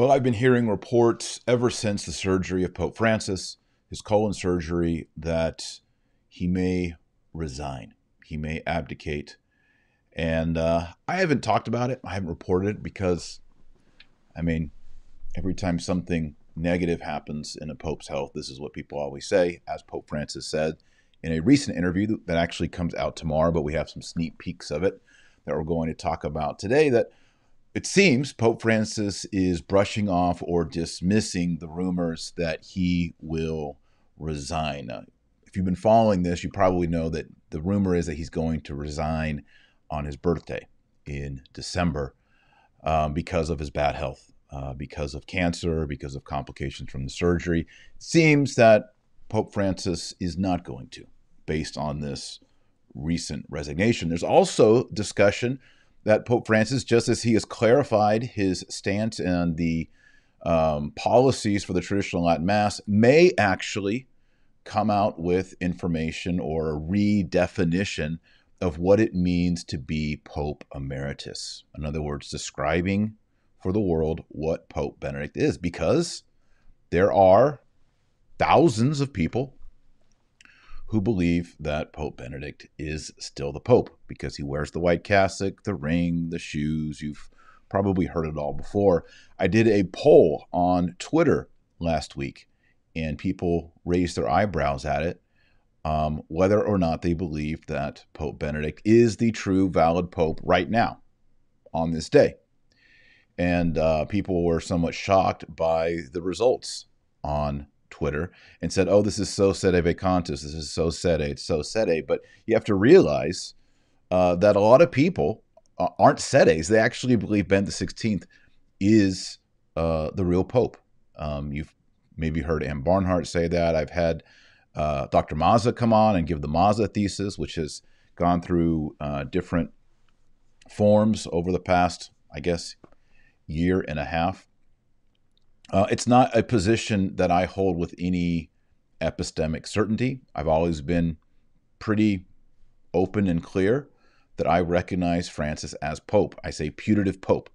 Well, I've been hearing reports ever since the surgery of Pope Francis, his colon surgery, that he may resign. He may abdicate. And uh, I haven't talked about it. I haven't reported it because, I mean, every time something negative happens in a pope's health, this is what people always say, as Pope Francis said in a recent interview that actually comes out tomorrow, but we have some sneak peeks of it that we're going to talk about today. That it seems Pope Francis is brushing off or dismissing the rumors that he will resign. If you've been following this, you probably know that the rumor is that he's going to resign on his birthday in December um, because of his bad health, uh, because of cancer, because of complications from the surgery. It seems that Pope Francis is not going to, based on this recent resignation. There's also discussion that Pope Francis, just as he has clarified his stance and the um, policies for the traditional Latin Mass, may actually come out with information or a redefinition of what it means to be Pope Emeritus. In other words, describing for the world what Pope Benedict is, because there are thousands of people who believe that Pope Benedict is still the Pope because he wears the white cassock, the ring, the shoes. You've probably heard it all before. I did a poll on Twitter last week, and people raised their eyebrows at it um, whether or not they believe that Pope Benedict is the true valid Pope right now on this day. And uh, people were somewhat shocked by the results on Twitter and said, "Oh, this is so sede vacantis. This is so sede. It's so sede." But you have to realize uh, that a lot of people aren't sedes. They actually believe Ben the Sixteenth is uh, the real Pope. Um, you've maybe heard Ann Barnhardt say that. I've had uh, Dr. Mazza come on and give the Mazza thesis, which has gone through uh, different forms over the past, I guess, year and a half. Uh, it's not a position that I hold with any epistemic certainty. I've always been pretty open and clear that I recognize Francis as Pope. I say putative Pope.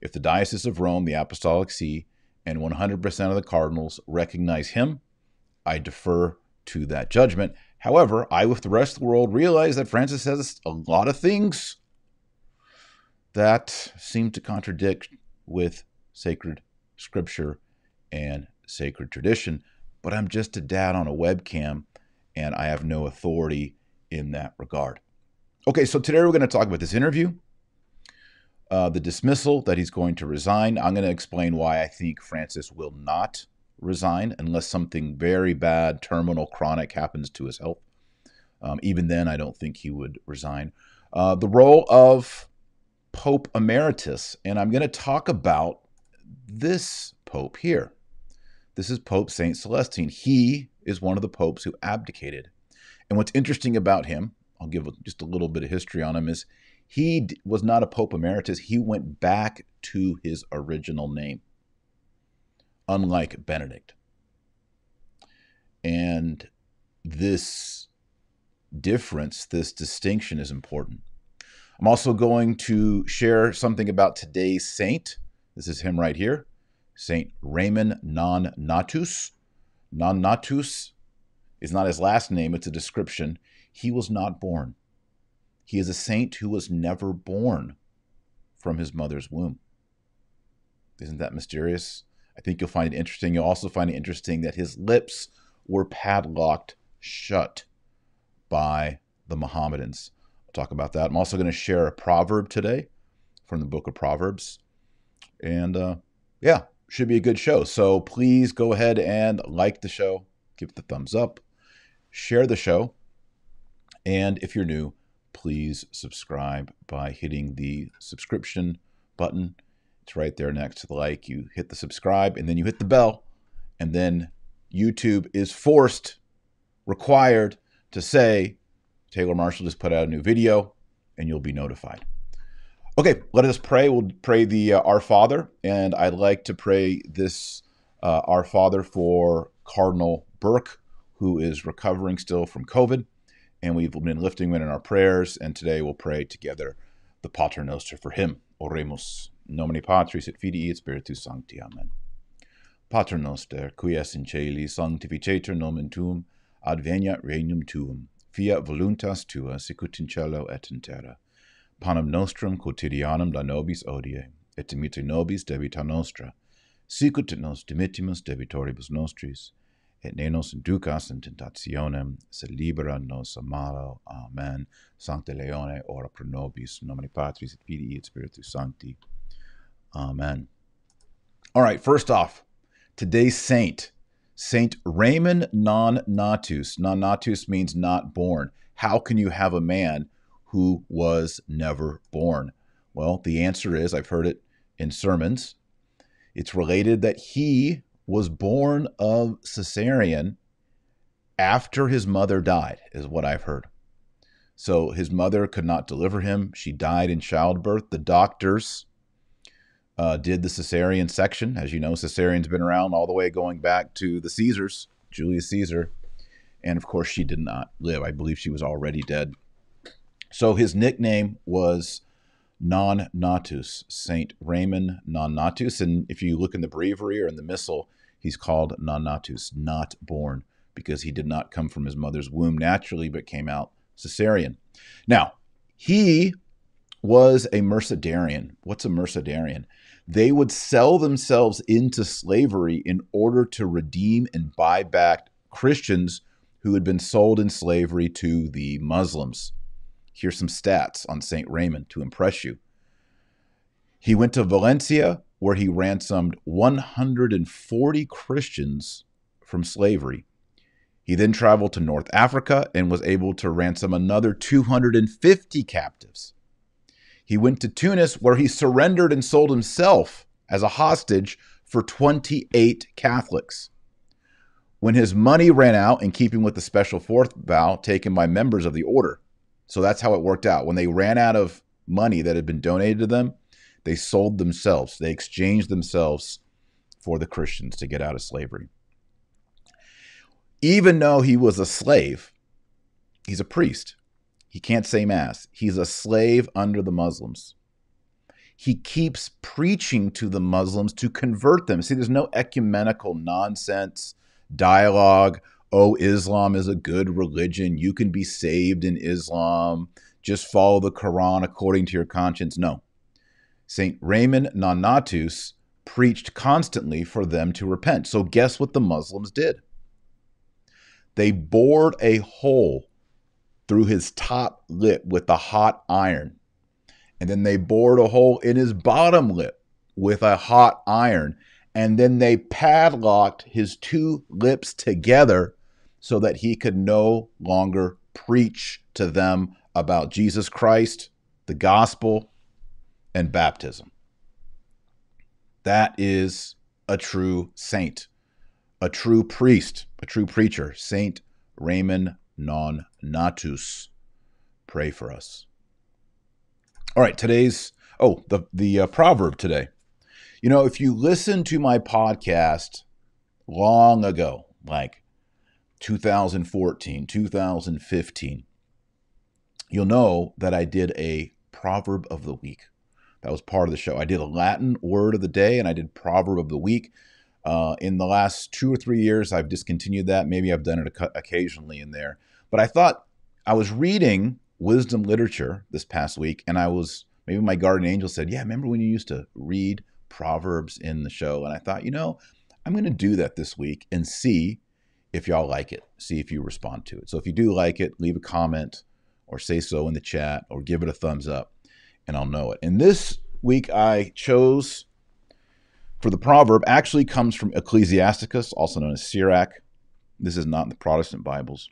If the Diocese of Rome, the Apostolic See, and 100% of the cardinals recognize him, I defer to that judgment. However, I, with the rest of the world, realize that Francis says a lot of things that seem to contradict with sacred scripture and sacred tradition, but I'm just a dad on a webcam and I have no authority in that regard. Okay, so today we're going to talk about this interview, uh, the dismissal that he's going to resign. I'm going to explain why I think Francis will not resign unless something very bad, terminal, chronic happens to his health. Um, even then, I don't think he would resign. Uh, the role of Pope Emeritus, and I'm going to talk about this Pope here. This is Pope St. Celestine. He is one of the popes who abdicated. And what's interesting about him, I'll give just a little bit of history on him, is he was not a Pope Emeritus. He went back to his original name unlike Benedict. And this difference, this distinction is important. I'm also going to share something about today's saint. This is him right here, Saint Raymond non Natus. Non Natus is not his last name, it's a description. He was not born. He is a saint who was never born from his mother's womb. Isn't that mysterious? I think you'll find it interesting. You'll also find it interesting that his lips were padlocked shut by the Mohammedans. I'll talk about that. I'm also going to share a proverb today from the book of Proverbs. And uh, yeah, should be a good show. So please go ahead and like the show, give it the thumbs up, share the show. And if you're new, please subscribe by hitting the subscription button it's right there next to the like. You hit the subscribe and then you hit the bell. And then YouTube is forced, required to say, Taylor Marshall just put out a new video and you'll be notified. Okay, let us pray. We'll pray the uh, Our Father. And I'd like to pray this uh, Our Father for Cardinal Burke, who is recovering still from COVID. And we've been lifting him in our prayers. And today we'll pray together the Pater Noster for him. Oremus. nomine Patris et Filii et Spiritus Sancti. Amen. Pater noster, qui es in celi, sanctificetur nomen tuum, adveniat regnum tuum, fiat voluntas tua, sicut in cielo et in terra. Panem nostrum quotidianum da nobis odie, et dimitte nobis debita nostra, sicut et nos dimittimus debitoribus nostris, et ne nos inducas in tentationem, sed libera nos a malo. Amen. Sancte Leone, ora pro nobis, nomine Patris et Filii et Spiritus Sancti. Amen. All right, first off, today's saint, Saint Raymond non natus. Non natus means not born. How can you have a man who was never born? Well, the answer is I've heard it in sermons. It's related that he was born of cesarean after his mother died, is what I've heard. So his mother could not deliver him. She died in childbirth. The doctors uh, did the cesarean section. As you know, cesarean's been around all the way going back to the Caesars, Julius Caesar. And of course, she did not live. I believe she was already dead. So his nickname was non natus, Saint Raymond non natus. And if you look in the breviary or in the missal, he's called non natus, not born, because he did not come from his mother's womb naturally, but came out cesarean. Now, he was a Mercedarian. What's a Mercedarian? They would sell themselves into slavery in order to redeem and buy back Christians who had been sold in slavery to the Muslims. Here's some stats on St. Raymond to impress you. He went to Valencia, where he ransomed 140 Christians from slavery. He then traveled to North Africa and was able to ransom another 250 captives. He went to Tunis, where he surrendered and sold himself as a hostage for 28 Catholics. When his money ran out, in keeping with the special fourth vow taken by members of the order, so that's how it worked out. When they ran out of money that had been donated to them, they sold themselves. They exchanged themselves for the Christians to get out of slavery. Even though he was a slave, he's a priest. He can't say Mass. He's a slave under the Muslims. He keeps preaching to the Muslims to convert them. See, there's no ecumenical nonsense dialogue. Oh, Islam is a good religion. You can be saved in Islam. Just follow the Quran according to your conscience. No. St. Raymond Nonnatus preached constantly for them to repent. So, guess what the Muslims did? They bored a hole through his top lip with a hot iron. And then they bored a hole in his bottom lip with a hot iron. And then they padlocked his two lips together so that he could no longer preach to them about Jesus Christ, the gospel, and baptism. That is a true saint, a true priest, a true preacher, Saint Raymond non natus. Pray for us. All right, today's oh the the uh, proverb today. You know, if you listen to my podcast long ago, like 2014, 2015, you'll know that I did a proverb of the week. That was part of the show. I did a Latin word of the day and I did proverb of the week. Uh, in the last two or three years, I've discontinued that. Maybe I've done it occasionally in there. But I thought I was reading wisdom literature this past week, and I was maybe my guardian angel said, "Yeah, remember when you used to read proverbs in the show?" And I thought, you know, I'm going to do that this week and see if y'all like it. See if you respond to it. So if you do like it, leave a comment or say so in the chat or give it a thumbs up, and I'll know it. And this week I chose for the proverb actually comes from Ecclesiasticus, also known as Sirach. This is not in the Protestant Bibles.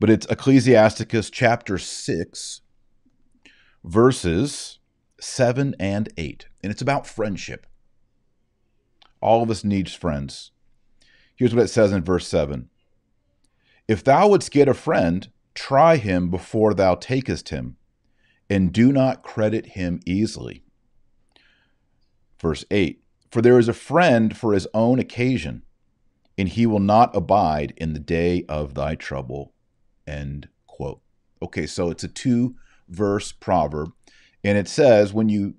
But it's Ecclesiasticus chapter 6, verses 7 and 8. And it's about friendship. All of us needs friends. Here's what it says in verse 7 If thou wouldst get a friend, try him before thou takest him, and do not credit him easily Verse 8 For there is a friend for his own occasion, and he will not abide in the day of thy trouble. End quote. Okay, so it's a two verse proverb, and it says when you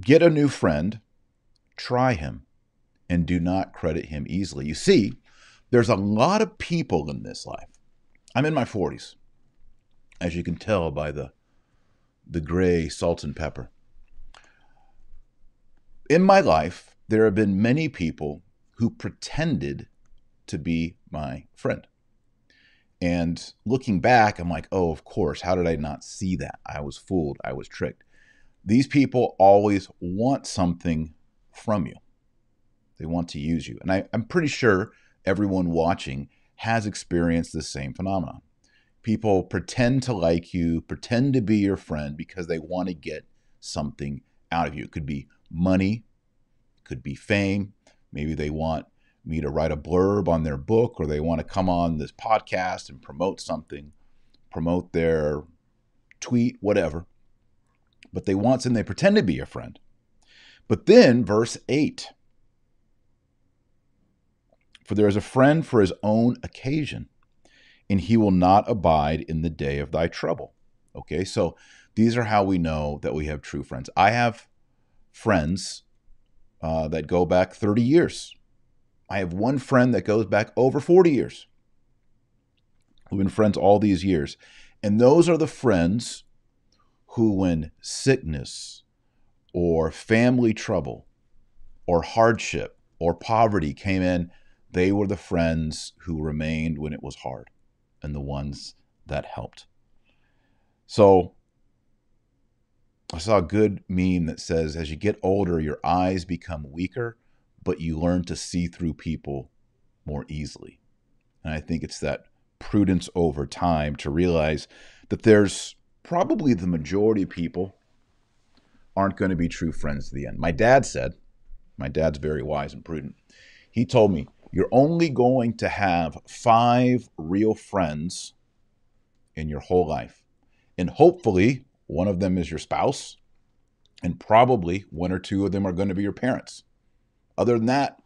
get a new friend, try him, and do not credit him easily. You see, there's a lot of people in this life. I'm in my 40s, as you can tell by the the gray salt and pepper. In my life, there have been many people who pretended to be my friend. And looking back, I'm like, oh, of course, how did I not see that? I was fooled, I was tricked. These people always want something from you, they want to use you. And I, I'm pretty sure everyone watching has experienced the same phenomenon. People pretend to like you, pretend to be your friend because they want to get something out of you. It could be money, it could be fame. Maybe they want me to write a blurb on their book or they want to come on this podcast and promote something, promote their tweet, whatever. But they want and they pretend to be your friend. But then, verse 8 For there is a friend for his own occasion, and he will not abide in the day of thy trouble. Okay, so these are how we know that we have true friends. I have friends uh, that go back 30 years. I have one friend that goes back over 40 years. We've been friends all these years. And those are the friends who, when sickness or family trouble or hardship or poverty came in, they were the friends who remained when it was hard and the ones that helped. So I saw a good meme that says, as you get older, your eyes become weaker, but you learn to see through people more easily. And I think it's that prudence over time to realize that there's probably the majority of people aren't going to be true friends to the end. My dad said, my dad's very wise and prudent. He told me, you're only going to have five real friends in your whole life. And hopefully, one of them is your spouse, and probably one or two of them are going to be your parents. Other than that,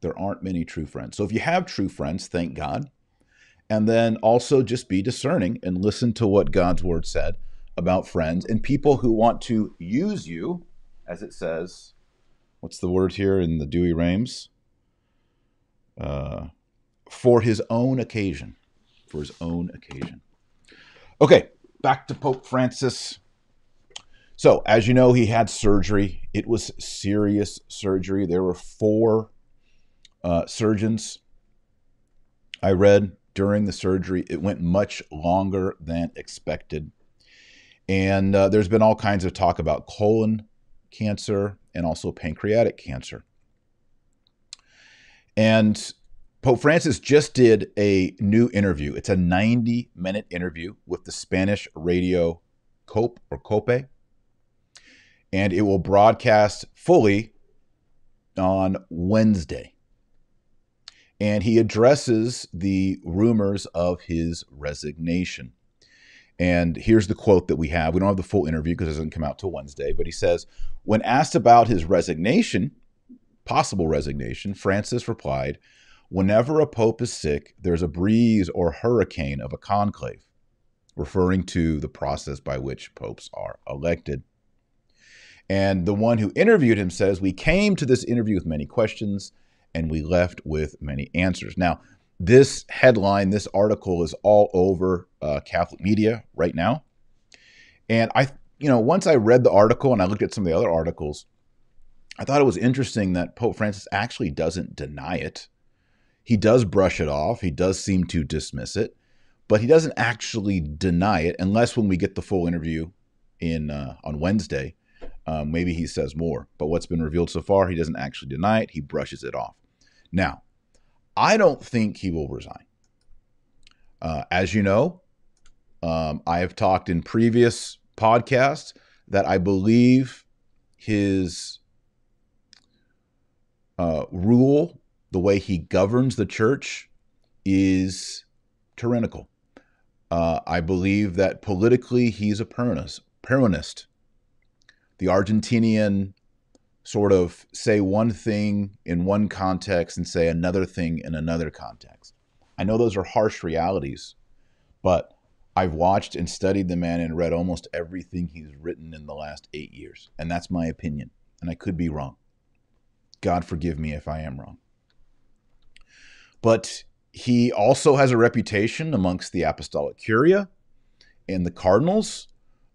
there aren't many true friends. So if you have true friends, thank God. And then also just be discerning and listen to what God's word said about friends and people who want to use you, as it says. What's the word here in the Douay-Rheims? Uh, for his own occasion. For his own occasion. Okay, back to Pope Francis. So, as you know, he had surgery. It was serious surgery. There were four uh, surgeons I read during the surgery. It went much longer than expected. And uh, there's been all kinds of talk about colon cancer and also pancreatic cancer. And Pope Francis just did a new interview. It's a 90 minute interview with the Spanish radio COPE or COPE. And it will broadcast fully on Wednesday. And he addresses the rumors of his resignation. And here's the quote that we have. We don't have the full interview because it doesn't come out till Wednesday, but he says, when asked about his resignation, possible resignation, Francis replied, Whenever a pope is sick, there's a breeze or hurricane of a conclave, referring to the process by which popes are elected. And the one who interviewed him says, We came to this interview with many questions and we left with many answers. Now, this headline, this article is all over uh, Catholic media right now. And I, you know, once I read the article and I looked at some of the other articles, I thought it was interesting that Pope Francis actually doesn't deny it he does brush it off. He does seem to dismiss it, but he doesn't actually deny it unless when we get the full interview in uh, on Wednesday, um, maybe he says more. But what's been revealed so far, he doesn't actually deny it. He brushes it off. Now, I don't think he will resign. Uh, as you know, um, I have talked in previous podcasts that I believe his uh, rule the way he governs the church is tyrannical. Uh, I believe that politically he's a Peronist. The Argentinian sort of say one thing in one context and say another thing in another context. I know those are harsh realities, but I've watched and studied the man and read almost everything he's written in the last eight years. And that's my opinion. And I could be wrong. God forgive me if I am wrong. But he also has a reputation amongst the apostolic curia and the cardinals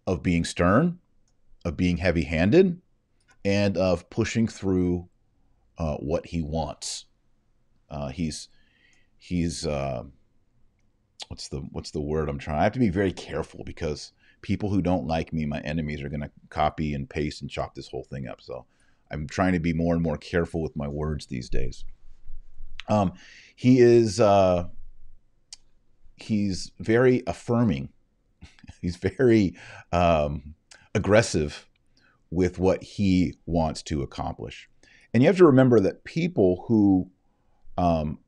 of being stern, of being heavy handed, and of pushing through uh, what he wants. Uh, he's he's uh, what's the what's the word I'm trying? I have to be very careful because people who don't like me, my enemies, are going to copy and paste and chop this whole thing up. So I'm trying to be more and more careful with my words these days. Um, he is uh, he's very affirming. he's very um, aggressive with what he wants to accomplish. And you have to remember that people who um,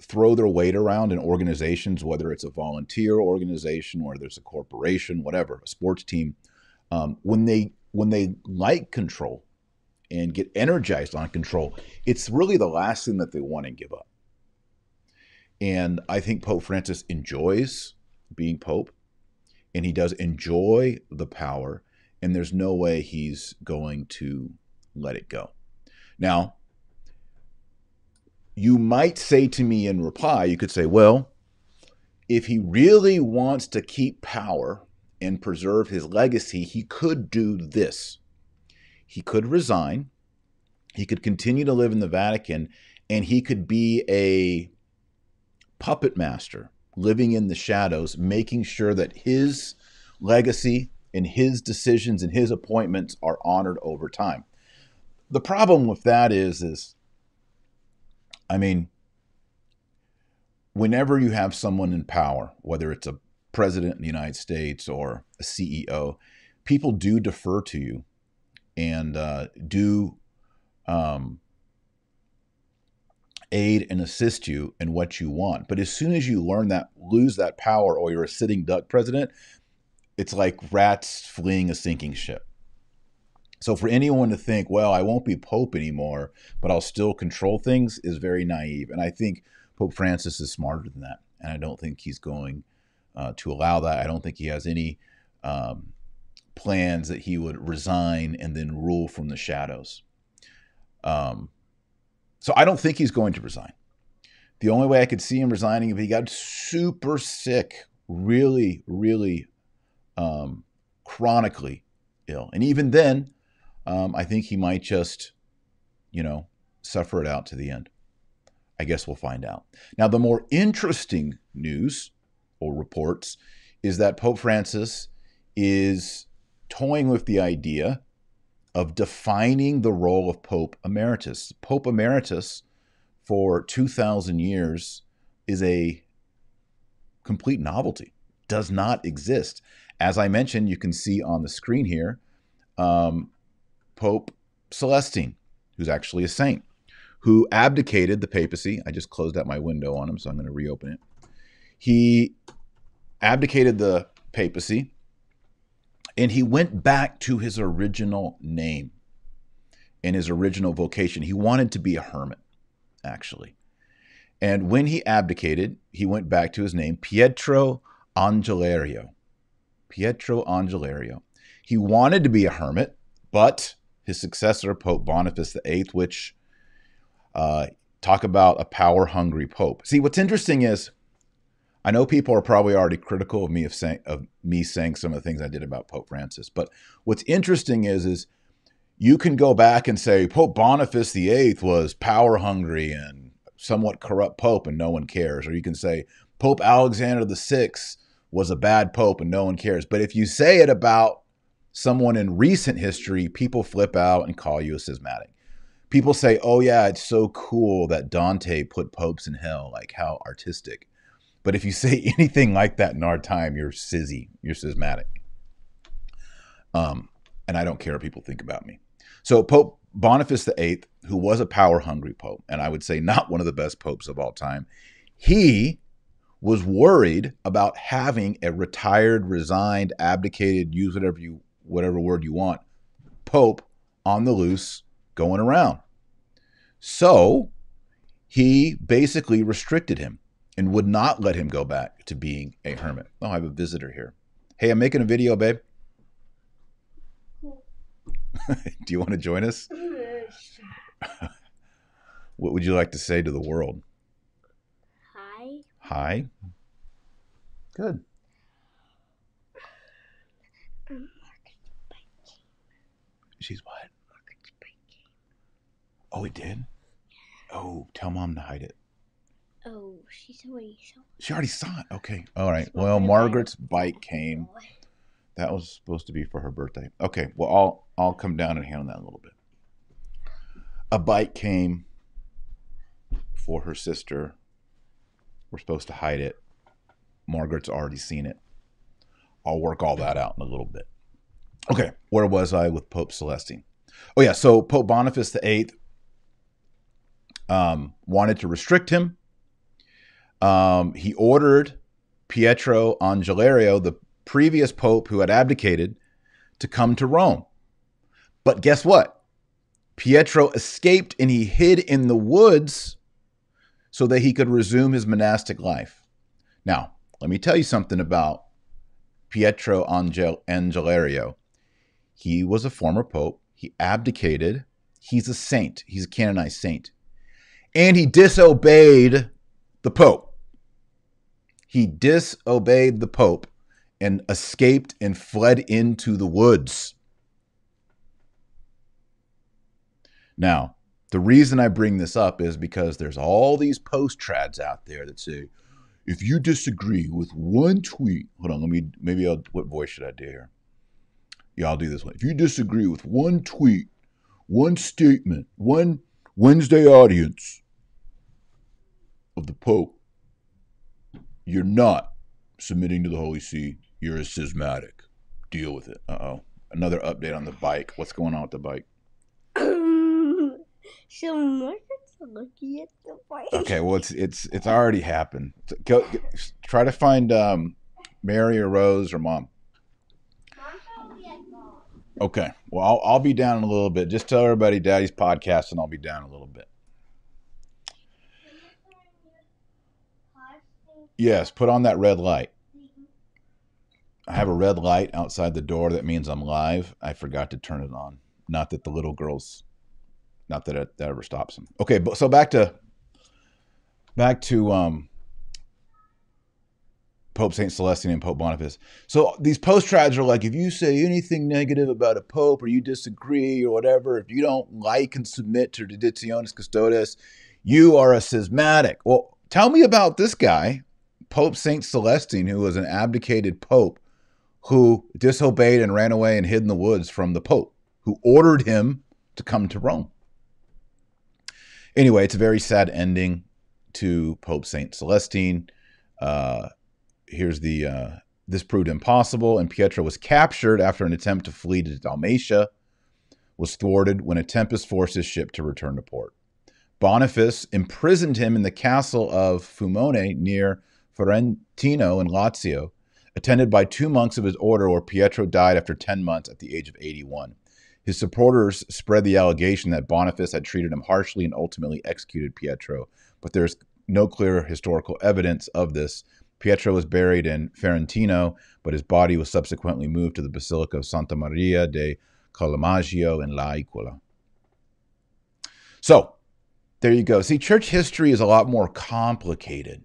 throw their weight around in organizations, whether it's a volunteer organization whether there's a corporation, whatever, a sports team, um, when they when they like control and get energized on control, it's really the last thing that they want to give up. And I think Pope Francis enjoys being Pope, and he does enjoy the power, and there's no way he's going to let it go. Now, you might say to me in reply, you could say, well, if he really wants to keep power and preserve his legacy, he could do this. He could resign, he could continue to live in the Vatican, and he could be a puppet master living in the shadows, making sure that his legacy and his decisions and his appointments are honored over time. The problem with that is, is I mean, whenever you have someone in power, whether it's a president in the United States or a CEO, people do defer to you and uh, do um, aid and assist you in what you want. But as soon as you learn that, lose that power, or you're a sitting duck president, it's like rats fleeing a sinking ship. So for anyone to think, well, I won't be Pope anymore, but I'll still control things is very naive. And I think Pope Francis is smarter than that. And I don't think he's going uh, to allow that. I don't think he has any um, plans that he would resign and then rule from the shadows. Um, so I don't think he's going to resign. The only way I could see him resigning if he got super sick, really, really um, chronically ill. And even then, um, I think he might just, you know, suffer it out to the end. I guess we'll find out. Now, the more interesting news or reports is that Pope Francis is toying with the idea of defining the role of Pope Emeritus. Pope Emeritus, for 2,000 years, is a complete novelty, does not exist. As I mentioned, you can see on the screen here, um, Pope Celestine, who's actually a saint, who abdicated the papacy. I just closed out my window on him, so I'm going to reopen it. He abdicated the papacy and he went back to his original name and his original vocation. He wanted to be a hermit, actually. And when he abdicated, he went back to his name, Pietro Angelerio. Pietro Angelerio. He wanted to be a hermit, but his successor, Pope Boniface VIII, which uh, talk about a power hungry pope. See, what's interesting is I know people are probably already critical of me of saying of me saying some of the things I did about Pope Francis, but what's interesting is is you can go back and say Pope Boniface VIII was power hungry and somewhat corrupt pope and no one cares, or you can say Pope Alexander VI was a bad pope and no one cares. But if you say it about someone in recent history, people flip out and call you a schismatic. People say, oh, yeah, it's so cool that Dante put popes in hell. Like, how artistic. But if you say anything like that in our time, you're sizzy, you're schismatic. Um, and I don't care what people think about me. So, Pope Boniface VIII, who was a power hungry pope, and I would say not one of the best popes of all time, he was worried about having a retired, resigned, abdicated, use whatever you whatever word you want, Pope on the loose going around. So he basically restricted him. And would not let him go back to being a hermit. Oh, I have a visitor here. Hey, I'm making a video, babe. Do you want to join us? what would you like to say to the world? Hi. Hi. Good. Um, She's what? Oh, it did? Oh, tell mom to hide it. Oh, she's already so. She already saw it. Okay. All right. Well, Margaret's bike came. That was supposed to be for her birthday. Okay. Well, I'll I'll come down and handle that a little bit. A bike came for her sister. We're supposed to hide it. Margaret's already seen it. I'll work all that out in a little bit. Okay, where was I with Pope Celestine? Oh yeah, so Pope Boniface VIII um, wanted to restrict him. Um, he ordered Pietro Angelerio, the previous pope who had abdicated, to come to Rome. But guess what? Pietro escaped and he hid in the woods so that he could resume his monastic life. Now, let me tell you something about Pietro Angel- Angelerio. He was a former pope. He abdicated. He's a saint. He's a canonized saint. And he disobeyed the pope. He disobeyed the pope and escaped and fled into the woods. Now, the reason I bring this up is because there's all these post trads out there that say, if you disagree with one tweet, hold on, let me, maybe I'll, what voice should I do here? Yeah, I'll do this one. If you disagree with one tweet, one statement, one Wednesday audience of the Pope, you're not submitting to the Holy See. You're a schismatic. Deal with it. Uh oh. Another update on the bike. What's going on with the bike? so Margaret's looking at the bike. Okay, well it's it's it's already happened. Go, go try to find um, Mary or Rose or Mom. Okay. Well, I'll, I'll be down in a little bit. Just tell everybody Daddy's podcast, and I'll be down a little bit. Yes, put on that red light. I have a red light outside the door. That means I'm live. I forgot to turn it on. Not that the little girls, not that it, that ever stops them. Okay, but so back to back to um, Pope Saint Celestine and Pope Boniface. So these post trads are like, if you say anything negative about a pope or you disagree or whatever, if you don't like and submit to Traditionis Custodes, you are a schismatic. Well, tell me about this guy, Pope Saint Celestine, who was an abdicated pope who disobeyed and ran away and hid in the woods from the pope, who ordered him to come to Rome. Anyway, it's a very sad ending to Pope Saint Celestine. Uh, here's the uh, this proved impossible, and Pietro was captured after an attempt to flee to Dalmatia was thwarted when a tempest forced his ship to return to port. Boniface imprisoned him in the castle of Fumone near Ferentino in Lazio, attended by two monks of his order, where Pietro died after 10 months at the age of 81. His supporters spread the allegation that Boniface had treated him harshly and ultimately executed Pietro, but there's no clear historical evidence of this. Pietro was buried in Ferentino, but his body was subsequently moved to the Basilica of Santa Maria de Collemaggio in L'Aquila. So, there you go. See, church history is a lot more complicated.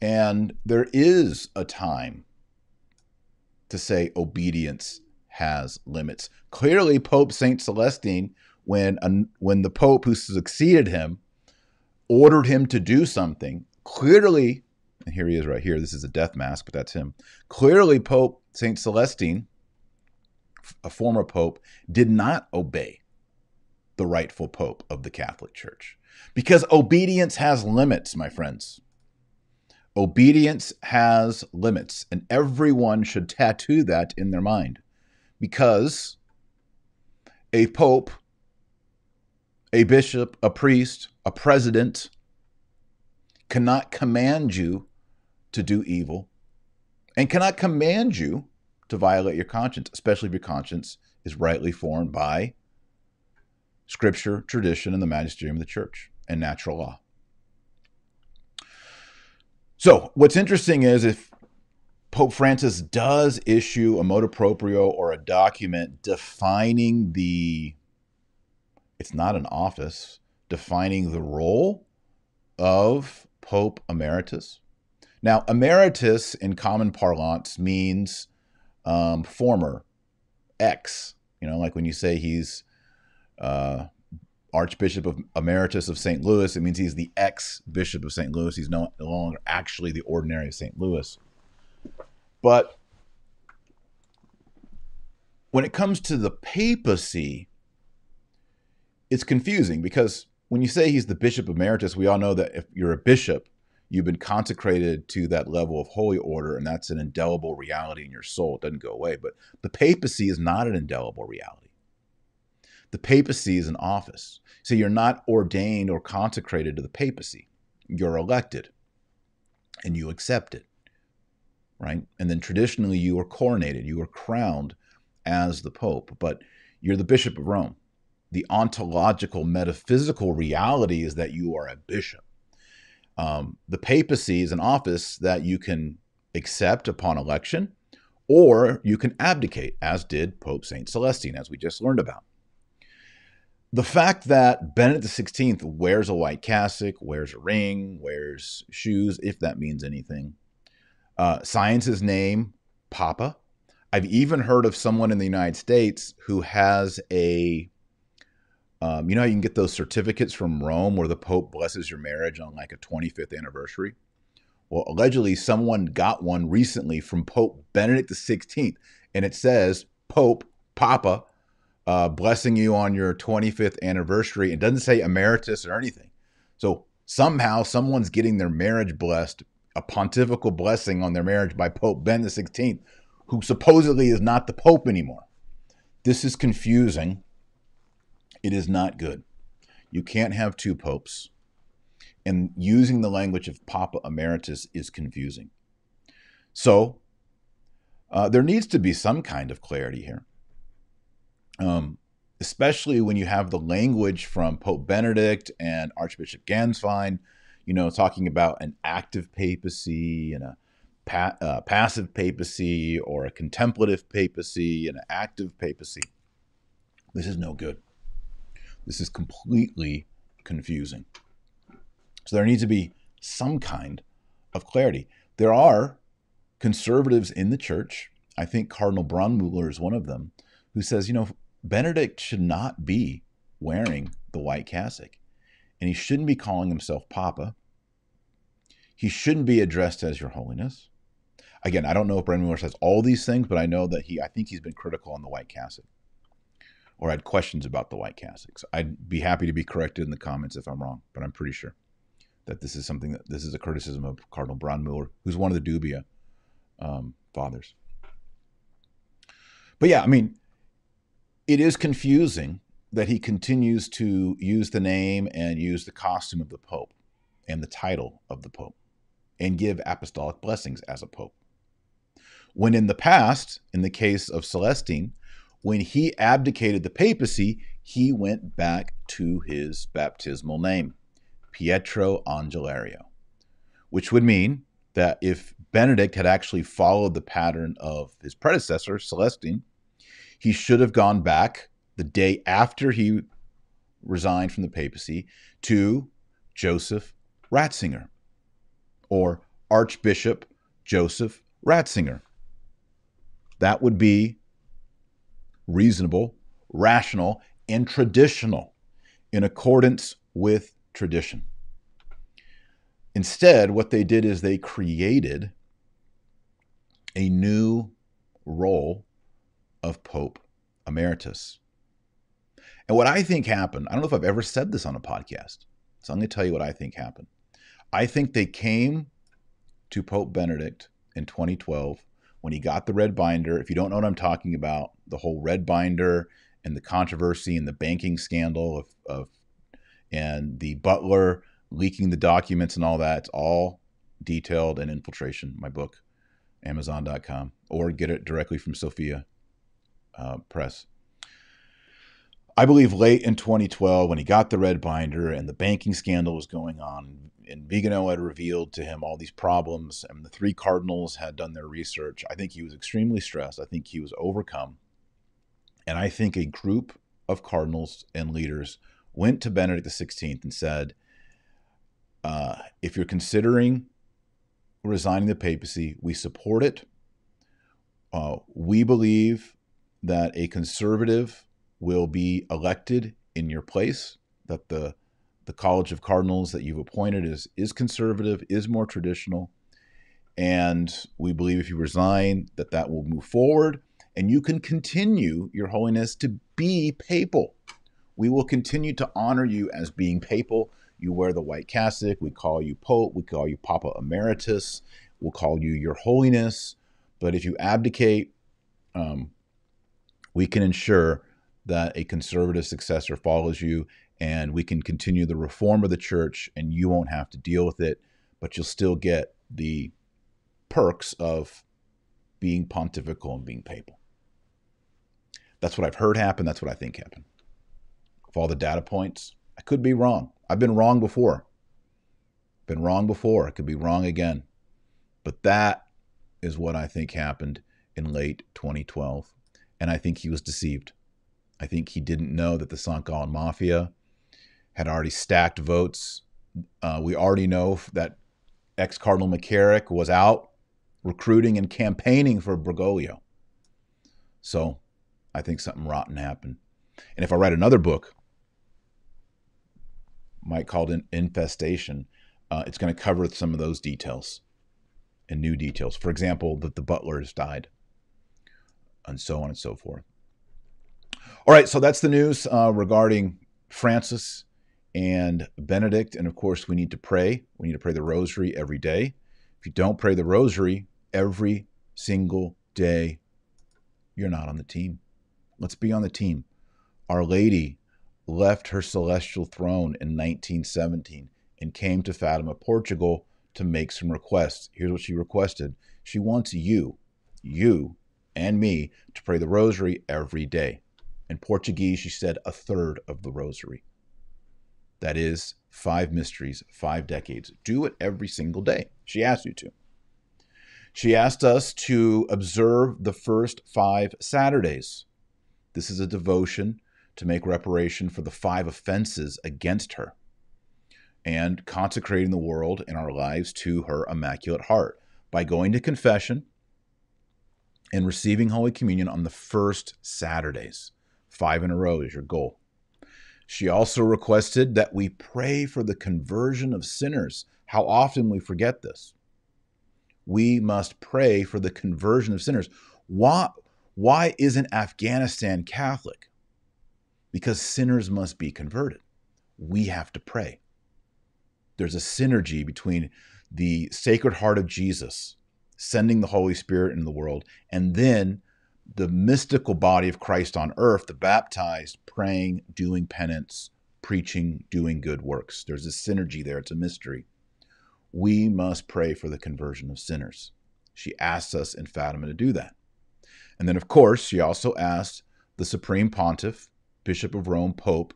And there is a time to say obedience has limits. Clearly, Pope Saint Celestine, when when the Pope who succeeded him ordered him to do something, clearly, and here he is right here. This is a death mask, but that's him. Clearly, Pope Saint Celestine, a former pope, did not obey the rightful pope of the Catholic Church because obedience has limits, my friends. Obedience has limits, and everyone should tattoo that in their mind because a pope, a bishop, a priest, a president cannot command you to do evil and cannot command you to violate your conscience, especially if your conscience is rightly formed by scripture, tradition, and the magisterium of the church and natural law. So, what's interesting is if Pope Francis does issue a motu proprio or a document defining the, it's not an office, defining the role of Pope Emeritus. Now, emeritus in common parlance means um, former, ex. You know, like when you say he's uh, Archbishop of Emeritus of St. Louis, it means he's the ex Bishop of St. Louis. He's no, longer actually the ordinary of St. Louis. But when it comes to the papacy, it's confusing because when you say he's the Bishop Emeritus, we all know that if you're a bishop, you've been consecrated to that level of holy order, and that's an indelible reality in your soul. It doesn't go away. But the papacy is not an indelible reality. The papacy is an office. So you're not ordained or consecrated to the papacy. You're elected and you accept it, right? And then traditionally you are coronated, you are crowned as the pope, but you're the bishop of Rome. The ontological, metaphysical reality is that you are a bishop um, the papacy is an office that you can accept upon election, or you can abdicate, as did Pope St. Celestine, as we just learned about. The fact that Benedict XVI wears a white cassock, wears a ring, wears shoes, if that means anything, uh, signs his name, Papa. I've even heard of someone in the United States who has a um, you know how you can get those certificates from Rome where the Pope blesses your marriage on like a 25th anniversary? Well, allegedly, someone got one recently from Pope Benedict XVI, and it says, Pope, Papa, uh, blessing you on your 25th anniversary. It doesn't say emeritus or anything. So somehow someone's getting their marriage blessed, a pontifical blessing on their marriage by Pope Benedict XVI, who supposedly is not the Pope anymore. This is confusing it is not good. You can't have two popes. And using the language of Papa Emeritus is confusing. So uh, there needs to be some kind of clarity here. Um, especially when you have the language from Pope Benedict and Archbishop Gänswein, you know, talking about an active papacy and a pa- uh, passive papacy or a contemplative papacy and an active papacy. This is no good. This is completely confusing. So there needs to be some kind of clarity. There are conservatives in the church. I think Cardinal Brandmüller is one of them, who says, you know, Benedict should not be wearing the white cassock, and he shouldn't be calling himself Papa. He shouldn't be addressed as Your Holiness. Again, I don't know if Brandmüller says all these things, but I know that he, I think he's been critical on the white cassock or had questions about the white cassocks. I'd be happy to be corrected in the comments if I'm wrong, but I'm pretty sure that this is something that this is a criticism of Cardinal Brandmüller, who's one of the Dubia um, fathers. But yeah, I mean, it is confusing that he continues to use the name and use the costume of the Pope and the title of the Pope and give apostolic blessings as a Pope. When in the past, in the case of Celestine, when he abdicated the papacy, he went back to his baptismal name, Pietro Angelerio, which would mean that if Benedict had actually followed the pattern of his predecessor, Celestine, he should have gone back the day after he resigned from the papacy to Joseph Ratzinger or Archbishop Joseph Ratzinger. That would be reasonable, rational, and traditional in accordance with tradition. Instead, what they did is they created a new role of Pope Emeritus. And what I think happened, I don't know if I've ever said this on a podcast, so I'm going to tell you what I think happened. I think they came to Pope Benedict in 2012 when he got the red binder. If you don't know what I'm talking about, the whole red binder and the controversy and the banking scandal of, of and the butler leaking the documents and all that, it's all detailed in Infiltration, my book, Amazon.com, or get it directly from Sophia uh, Press. I believe late in 2012, when he got the red binder and the banking scandal was going on, and Vigano had revealed to him all these problems, and the three cardinals had done their research, I think he was extremely stressed. I think he was overcome. And I think a group of cardinals and leaders went to Benedict XVI and said, uh, if you're considering resigning the papacy, we support it. Uh, we believe that a conservative will be elected in your place, that the the College of Cardinals that you've appointed is is conservative, is more traditional, and we believe if you resign that that will move forward and you can continue your holiness to be papal. We will continue to honor you as being papal. You wear the white cassock, we call you pope, we call you papa emeritus, we'll call you your holiness, but if you abdicate um, we can ensure that a conservative successor follows you and we can continue the reform of the church and you won't have to deal with it, but you'll still get the perks of being pontifical and being papal. That's what I've heard happen. That's what I think happened. Of all the data points, I could be wrong. I've been wrong before. Been wrong before. I could be wrong again. But that is what I think happened in late 2012. And I think he was deceived. I think he didn't know that the St. Gallen Mafia had already stacked votes. Uh, we already know that ex Cardinal McCarrick was out recruiting and campaigning for Bergoglio. So I think something rotten happened. And if I write another book, might called in Infestation, uh, it's going to cover some of those details and new details. For example, that the butlers died, and so on and so forth. All right, so that's the news uh, regarding Francis and Benedict. And of course, we need to pray. We need to pray the rosary every day. If you don't pray the rosary every single day, you're not on the team. Let's be on the team. Our Lady left her celestial throne in 1917 and came to Fatima, Portugal to make some requests. Here's what she requested she wants you, you, and me to pray the rosary every day. In Portuguese, she said a third of the rosary. That is five mysteries, five decades. Do it every single day. She asked you to. She asked us to observe the first five Saturdays. This is a devotion to make reparation for the five offenses against her and consecrating the world and our lives to her immaculate heart by going to confession and receiving Holy Communion on the first Saturdays. Five in a row is your goal. She also requested that we pray for the conversion of sinners. How often we forget this. We must pray for the conversion of sinners. Why, why isn't Afghanistan Catholic? Because sinners must be converted. We have to pray. There's a synergy between the Sacred Heart of Jesus sending the Holy Spirit into the world and then the mystical body of Christ on earth, the baptized, praying, doing penance, preaching, doing good works. There's a synergy there, it's a mystery. We must pray for the conversion of sinners. She asks us in Fatima to do that. And then, of course, she also asked the Supreme Pontiff, Bishop of Rome, Pope,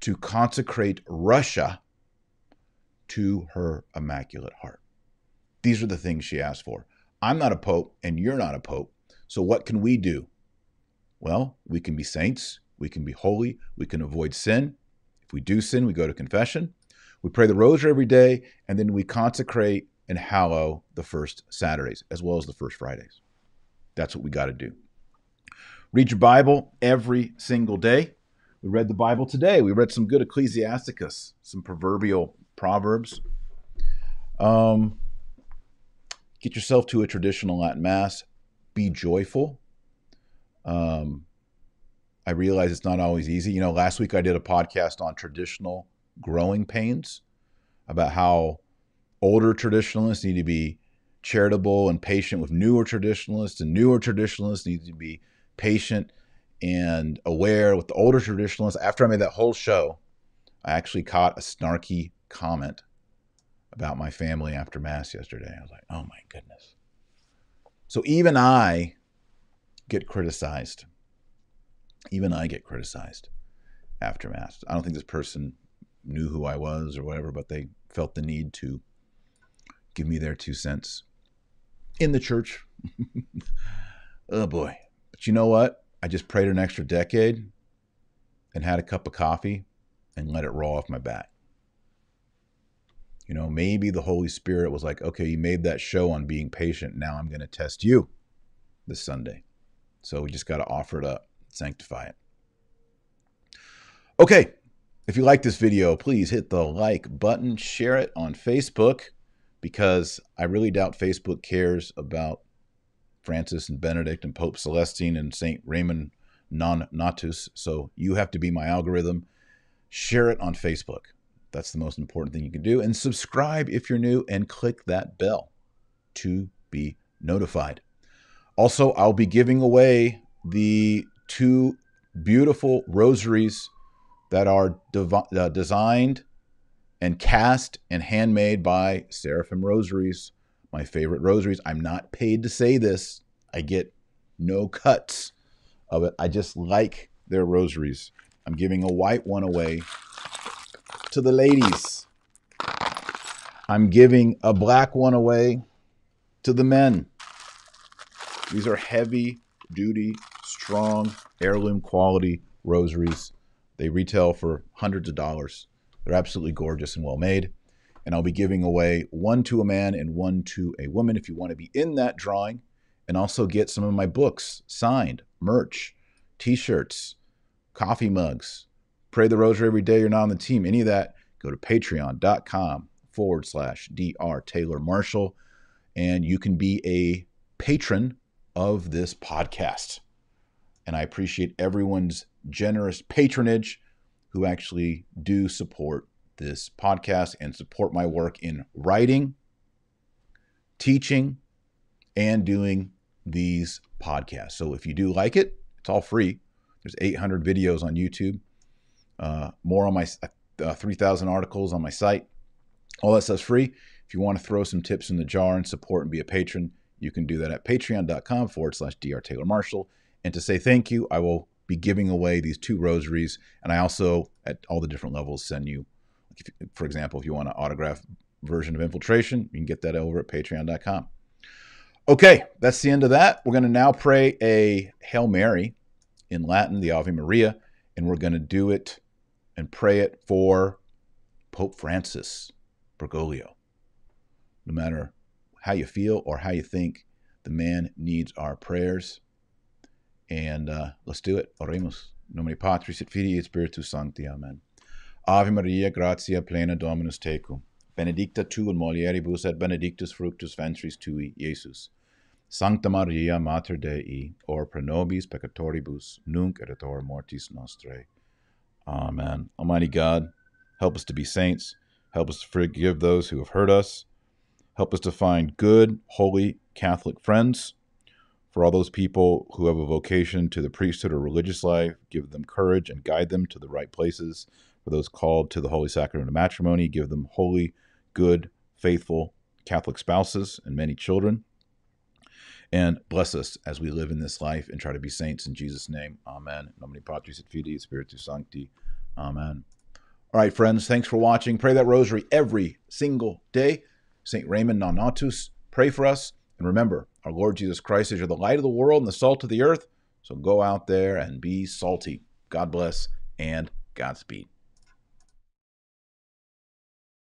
to consecrate Russia to her Immaculate Heart. These are the things she asked for. I'm not a pope, and you're not a pope. So, what can we do? Well, we can be saints, we can be holy, we can avoid sin. If we do sin, we go to confession. We pray the rosary every day, and then we consecrate and hallow the first Saturdays as well as the first Fridays. That's what we got to do. Read your Bible every single day. We read the Bible today. We read some good Ecclesiasticus, some proverbial proverbs. Um, get yourself to a traditional Latin Mass be joyful. Um, I realize it's not always easy. You know, last week I did a podcast on traditional growing pains about how older traditionalists need to be charitable and patient with newer traditionalists, and newer traditionalists need to be patient and aware with the older traditionalists. After I made that whole show, I actually caught a snarky comment about my family after Mass yesterday. I was like, oh my goodness. So even I get criticized. Even I get criticized. after Mass. I don't think this person knew who I was or whatever, but they felt the need to give me their two cents in the church. oh boy. But you know what? I just prayed an extra decade and had a cup of coffee and let it roll off my back. You know, maybe the Holy Spirit was like, okay, you made that show on being patient. Now I'm going to test you this Sunday. So we just got to offer it up, sanctify it. Okay, if you like this video, please hit the like button, share it on Facebook because I really doubt Facebook cares about Francis and Benedict and Pope Celestine and St. Raymond Nonnatus. So you have to be my algorithm. Share it on Facebook. That's the most important thing you can do. And subscribe if you're new and click that bell to be notified. Also, I'll be giving away the two beautiful rosaries that are dev- uh, designed and cast and handmade by Seraphim Rosaries, my favorite rosaries. I'm not paid to say this. I get no cuts of it. I just like their rosaries. I'm giving a white one away to the ladies. I'm giving a black one away to the men. These are heavy duty, strong, heirloom quality rosaries they retail for hundreds of dollars. They're absolutely gorgeous and well made. And I'll be giving away one to a man and one to a woman if you want to be in that drawing and also get some of my books signed, merch, t shirts, coffee mugs. Pray the rosary every day you're not on the team. Any of that, go to patreon.com forward slash Dr. Taylor Marshall and you can be a patron of this podcast. And I appreciate everyone's generous patronage who actually do support this podcast and support my work in writing, teaching, and doing these podcasts. So if you do like it, it's all free. There's 800 videos on YouTube, uh, more on my uh, 3,000 articles on my site. All that stuff's free. If you want to throw some tips in the jar and support and be a patron, you can do that at patreon.com forward slash Dr. Taylor Marshall. And to say thank you, I will be giving away these two rosaries. And I also, at all the different levels, send you, for example, if you want an autograph version of Infiltration, you can get that over at patreon.com. Okay, that's the end of that. We're going to now pray a Hail Mary in Latin, the Ave Maria, and we're going to do it and pray it for Pope Francis Bergoglio. No matter how you feel or how you think, the man needs our prayers. And uh, let's do it. Oremus. Nomine Patris et Filii et Spiritus Sancti. Amen. Ave Maria, gratia plena Dominus tecum. Benedicta tu in mulieribus et benedictus fructus ventris tui, Jesus. Sancta Maria, Mater Dei, or pro nobis peccatoribus, nunc et hora mortis nostrae. Amen. Almighty God, help us to be saints. Help us to forgive those who have hurt us. Help us to find good, holy Catholic friends for all those people who have a vocation to the priesthood or religious life, give them courage and guide them to the right places. For those called to the holy sacrament of matrimony, give them holy, good, faithful Catholic spouses and many children. And bless us as we live in this life and try to be saints in Jesus' name. Amen. Nomine Patris et Filii Spiritus Sancti. Amen. All right, friends, thanks for watching. Pray that rosary every single day. St. Raymond Nonnatus, pray for us. And remember, our Lord Jesus Christ is you're the light of the world and the salt of the earth. So go out there and be salty. God bless and Godspeed.